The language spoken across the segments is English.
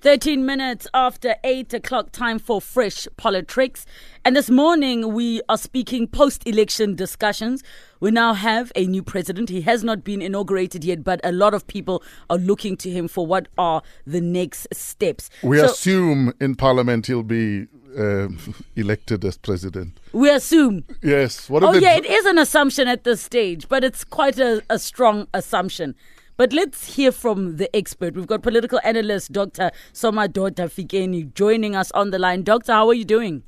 13 minutes after 8 o'clock, time for Fresh Politics. And this morning, we are speaking post election discussions. We now have a new president. He has not been inaugurated yet, but a lot of people are looking to him for what are the next steps. We So- assume in Parliament he'll be uh, elected as president. we assume. Yes. What Oh, yeah, dr- it is an assumption at this stage, but it's quite a, a strong assumption. But let's hear from the expert. We've got political analyst Dr. Somadoda Fikeni joining us on the line. Doctor, how are you doing?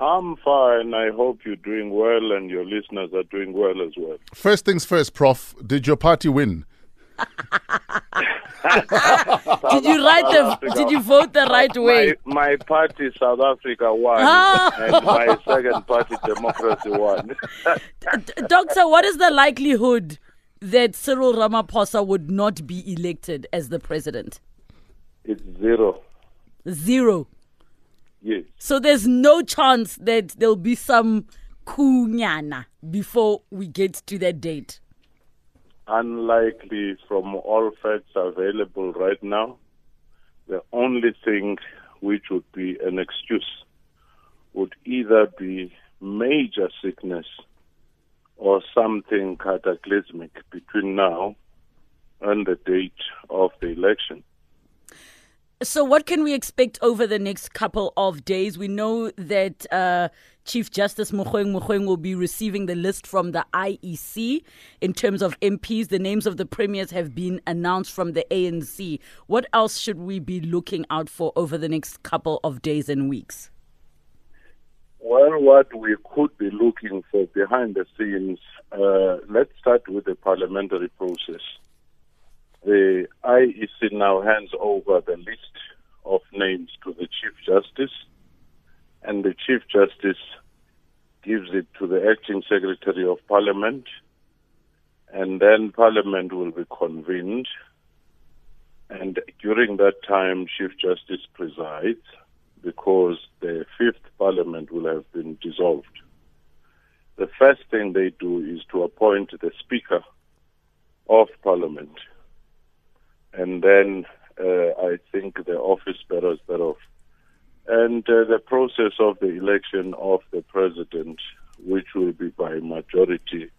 I'm fine. I hope you're doing well and your listeners are doing well as well. First things first, Prof. Did your party win? Did you write the? Did you vote the right way? My, my party, South Africa, won, Ah. and my second party, Democracy, won. D- Doctor, what is the likelihood that Cyril Ramaphosa would not be elected as the president? it's zero. Zero. Yes. So there's no chance that there'll be some kunyana before we get to that date. Unlikely from all facts available right now. The only thing which would be an excuse would either be major sickness or something cataclysmic between now and the date of the election. So, what can we expect over the next couple of days? We know that uh, Chief Justice Mogoeng Mogoeng will be receiving the list from the IEC in terms of MPs. The names of the premiers have been announced from the ANC. What else should we be looking out for over the next couple of days and weeks? Well, what we could be looking for behind the scenes, uh, let's start with the parliamentary process. The IEC now hands over the list of names to the Chief Justice, and the Chief Justice gives it to the Acting Secretary of Parliament, and then Parliament will be convened. And during that time, Chief Justice presides because the fifth parliament will have been dissolved. The first thing they do is to appoint the speaker of parliament. And then uh, I think the office bearers thereof. And uh, the process of the election of the president, which will be by majority,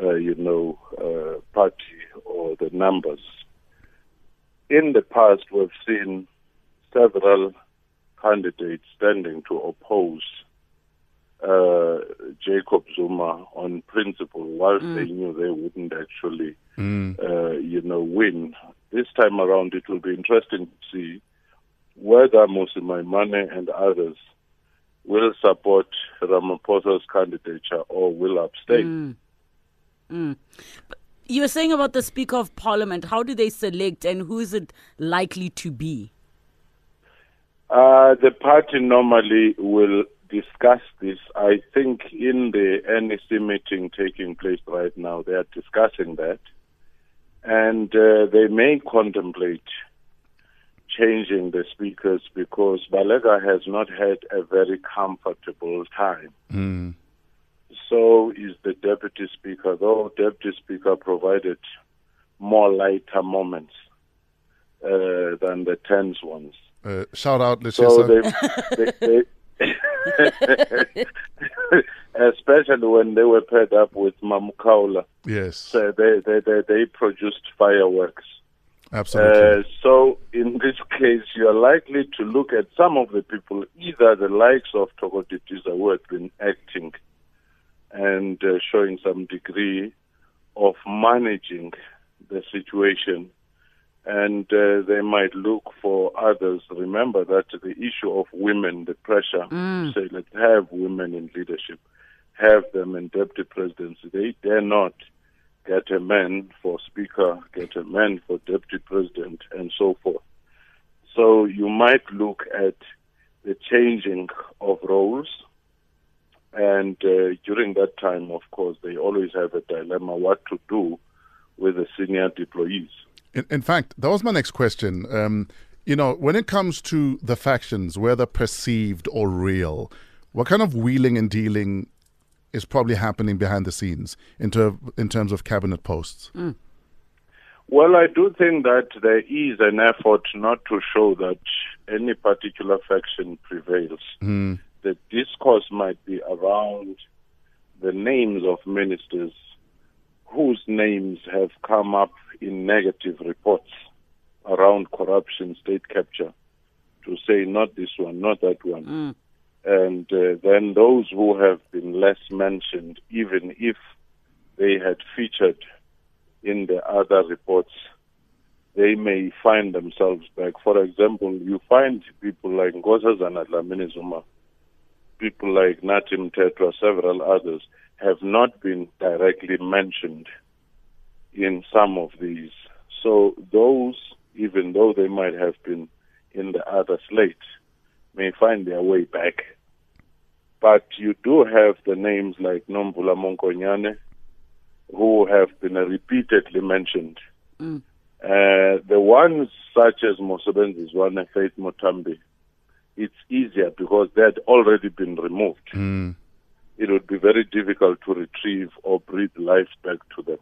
uh, you know, uh, party or the numbers. In the past, we've seen several candidates standing to oppose uh, Jacob Zuma on principle, whilst they knew they wouldn't actually, uh, you know, win. This time around, it will be interesting to see whether Musi Maimane and others will support Ramaphosa's candidature or will abstain. You were saying about the Speaker of Parliament. How do they select and who is it likely to be? Uh, the party normally will discuss this. I think in the NEC meeting taking place right now, they are discussing that. And uh, they may contemplate changing the speakers because Baleka has not had a very comfortable time. So is the deputy speaker, though deputy speaker provided more lighter moments uh, than the tense ones. Uh, shout out, So they, they, they especially when they were paired up with Mamukaula, yes, so they, they, they, they produced fireworks. absolutely. Uh, so in this case, you are likely to look at some of the people, either the likes of Thoko Didiza, who have been acting and uh, showing some degree of managing the situation, and uh, they might look for others. Remember that the issue of women, the pressure, say let's have women in leadership, have them in deputy presidency. They dare not get a man for speaker, get a man for deputy president, and so forth. So you might look at the changing of roles. And uh, during that time, of course, they always have a dilemma what to do with the senior deployees. In, in fact, that was my next question. Um, you know, when it comes to the factions, whether perceived or real, what kind of wheeling and dealing is probably happening behind the scenes in, ter- in terms of cabinet posts? Well, I do think that there is an effort not to show that any particular faction prevails. Mm. The discourse might be around the names of ministers whose names have come up in negative reports around corruption, state capture, to say not this one, not that one. Mm. And uh, then those who have been less mentioned, even if they had featured in the other reports, they may find themselves back. For example, you find people like Nkosazana Dlamini Zuma, people like Nathi Mthethwa, several others, have not been directly mentioned in some of these. So those, even though they might have been in the other slate, may find their way back. But you do have the names like Nomvula Mokonyane, who have been repeatedly mentioned. Mm. Uh, the ones such as Mosebenzi Zwane, Faith Muthambi, it's easier because they had already been removed. Mm. It would be very difficult to retrieve or breathe life back to them.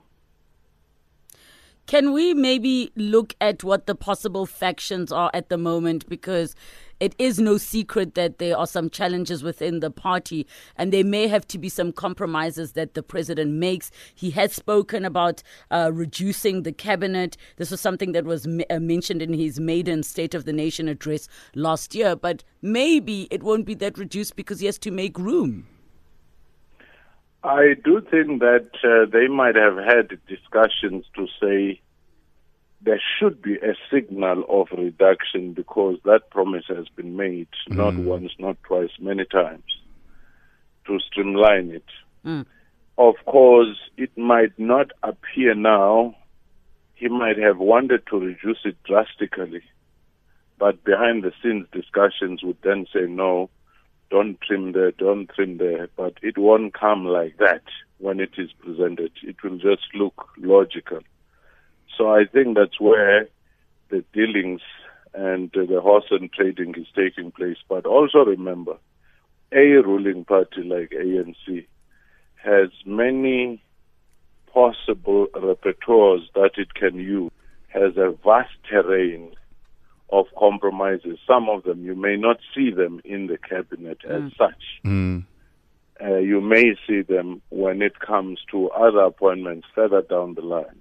Can we maybe look at what the possible factions are at the moment? Because it is no secret that there are some challenges within the party, and there may have to be some compromises that the president makes. He has spoken about uh, reducing the cabinet. This was something that was m- uh, mentioned in his maiden State of the Nation address last year, but maybe it won't be that reduced because he has to make room. I do think that uh, they might have had discussions to say there should be a signal of reduction because that promise has been made not once, not twice, many times to streamline it. Mm. Of course, it might not appear now. He might have wanted to reduce it drastically, but behind the scenes discussions would then say no, don't trim there, don't trim there. But it won't come like that when it is presented. It will just look logical. So I think that's where the dealings and the horse and trading is taking place. But also remember, a ruling party like ANC has many possible repertoires that it can use, has a vast terrain of compromises. Some of them you may not see them in the cabinet as such. Mm. Uh, you may see them when it comes to other appointments further down the line.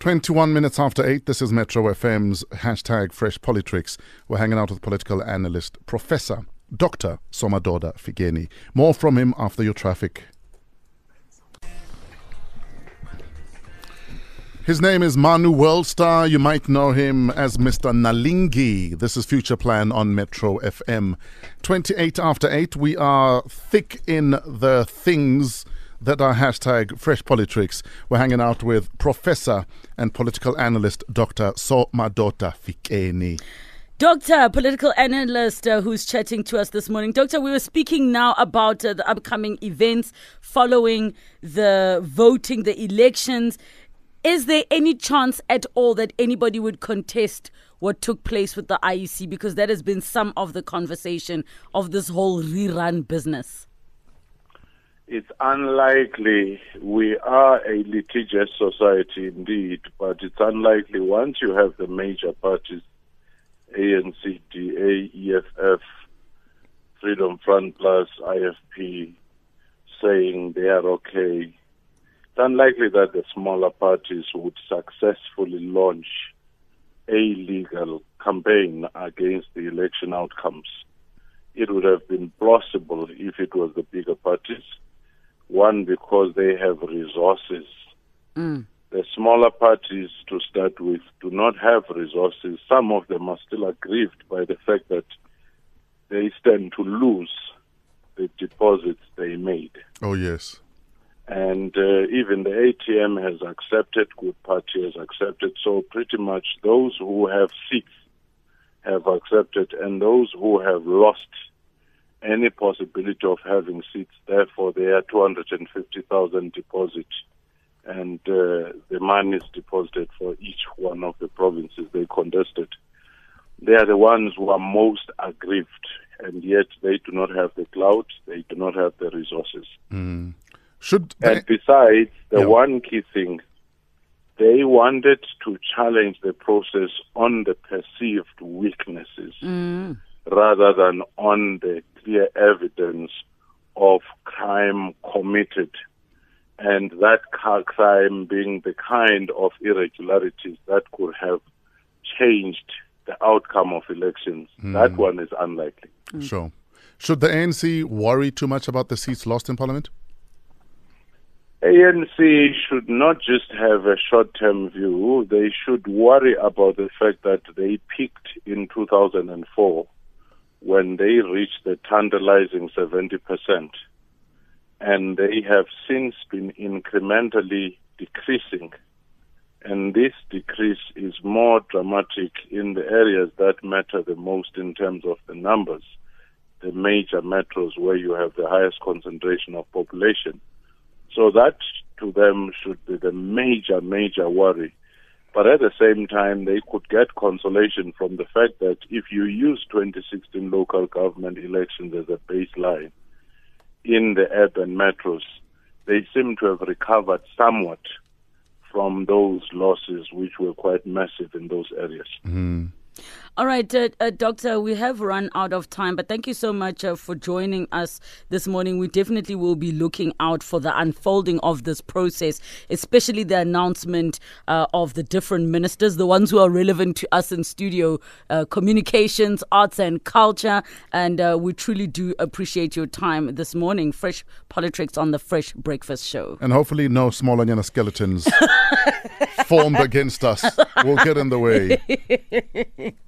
21 minutes after 8, this is Metro FM's hashtag Fresh Politricks. We're hanging out with political analyst Professor Dr. Somadoda Fikeni. More from him after your traffic. His name is Manu Worldstar. You might know him as Mr. Nalingi. This is Future Plan on Metro FM. 28 after 8, we are thick in the things that are hashtag Fresh Politricks. We're hanging out with Professor and political analyst Dr. Somadoda Fikeni. Doctor, political analyst uh, who's chatting to us this morning. Doctor, we were speaking now about uh, the upcoming events following the voting, the elections. Is there any chance at all that anybody would contest what took place with the IEC? Because that has been some of the conversation of this whole rerun business. It's unlikely. We are a litigious society indeed, but it's unlikely once you have the major parties, ANC, DA, EFF, Freedom Front Plus, IFP, saying they are okay. It's unlikely that the smaller parties would successfully launch a legal campaign against the election outcomes. It would have been plausible if it was the bigger parties. One, because they have resources. Mm. The smaller parties, to start with, do not have resources. Some of them are still aggrieved by the fact that they stand to lose the deposits they made. Oh, yes. And uh, even the ATM has accepted, Good Party has accepted. So pretty much those who have seats have accepted, and those who have lost any possibility of having seats. Therefore, they are 250,000 deposit, and uh, the money is deposited for each one of the provinces they contested. They are the ones who are most aggrieved, and yet they do not have the clout, they do not have the resources. Mm. Should And they, besides, the Yeah. one key thing they wanted to challenge the process on the perceived weaknesses mm. rather than on the clear evidence of crime committed and that crime being the kind of irregularities that could have changed the outcome of elections. Mm. That one is unlikely. Sure. Should the ANC worry too much about the seats lost in Parliament? ANC should not just have a short term view, they should worry about the fact that they peaked in 2004 when they reached the tantalizing 70%. And they have since been incrementally decreasing. And this decrease is more dramatic in the areas that matter the most in terms of the numbers, the major metros where you have the highest concentration of population. So that to them should be the major, major worry. But at the same time, they could get consolation from the fact that if you use 2016 local government elections as a baseline in the urban metros, they seem to have recovered somewhat from those losses, which were quite massive in those areas. Mm-hmm. All right, uh, uh, Doctor, we have run out of time, but thank you so much uh, for joining us this morning. We definitely will be looking out for the unfolding of this process, especially the announcement uh, of the different ministers, the ones who are relevant to us in studio, uh, communications, arts, and culture. And uh, we truly do appreciate your time this morning. Fresh Politics on the Fresh Breakfast Show. And hopefully, no small onion skeletons formed against us will get in the way.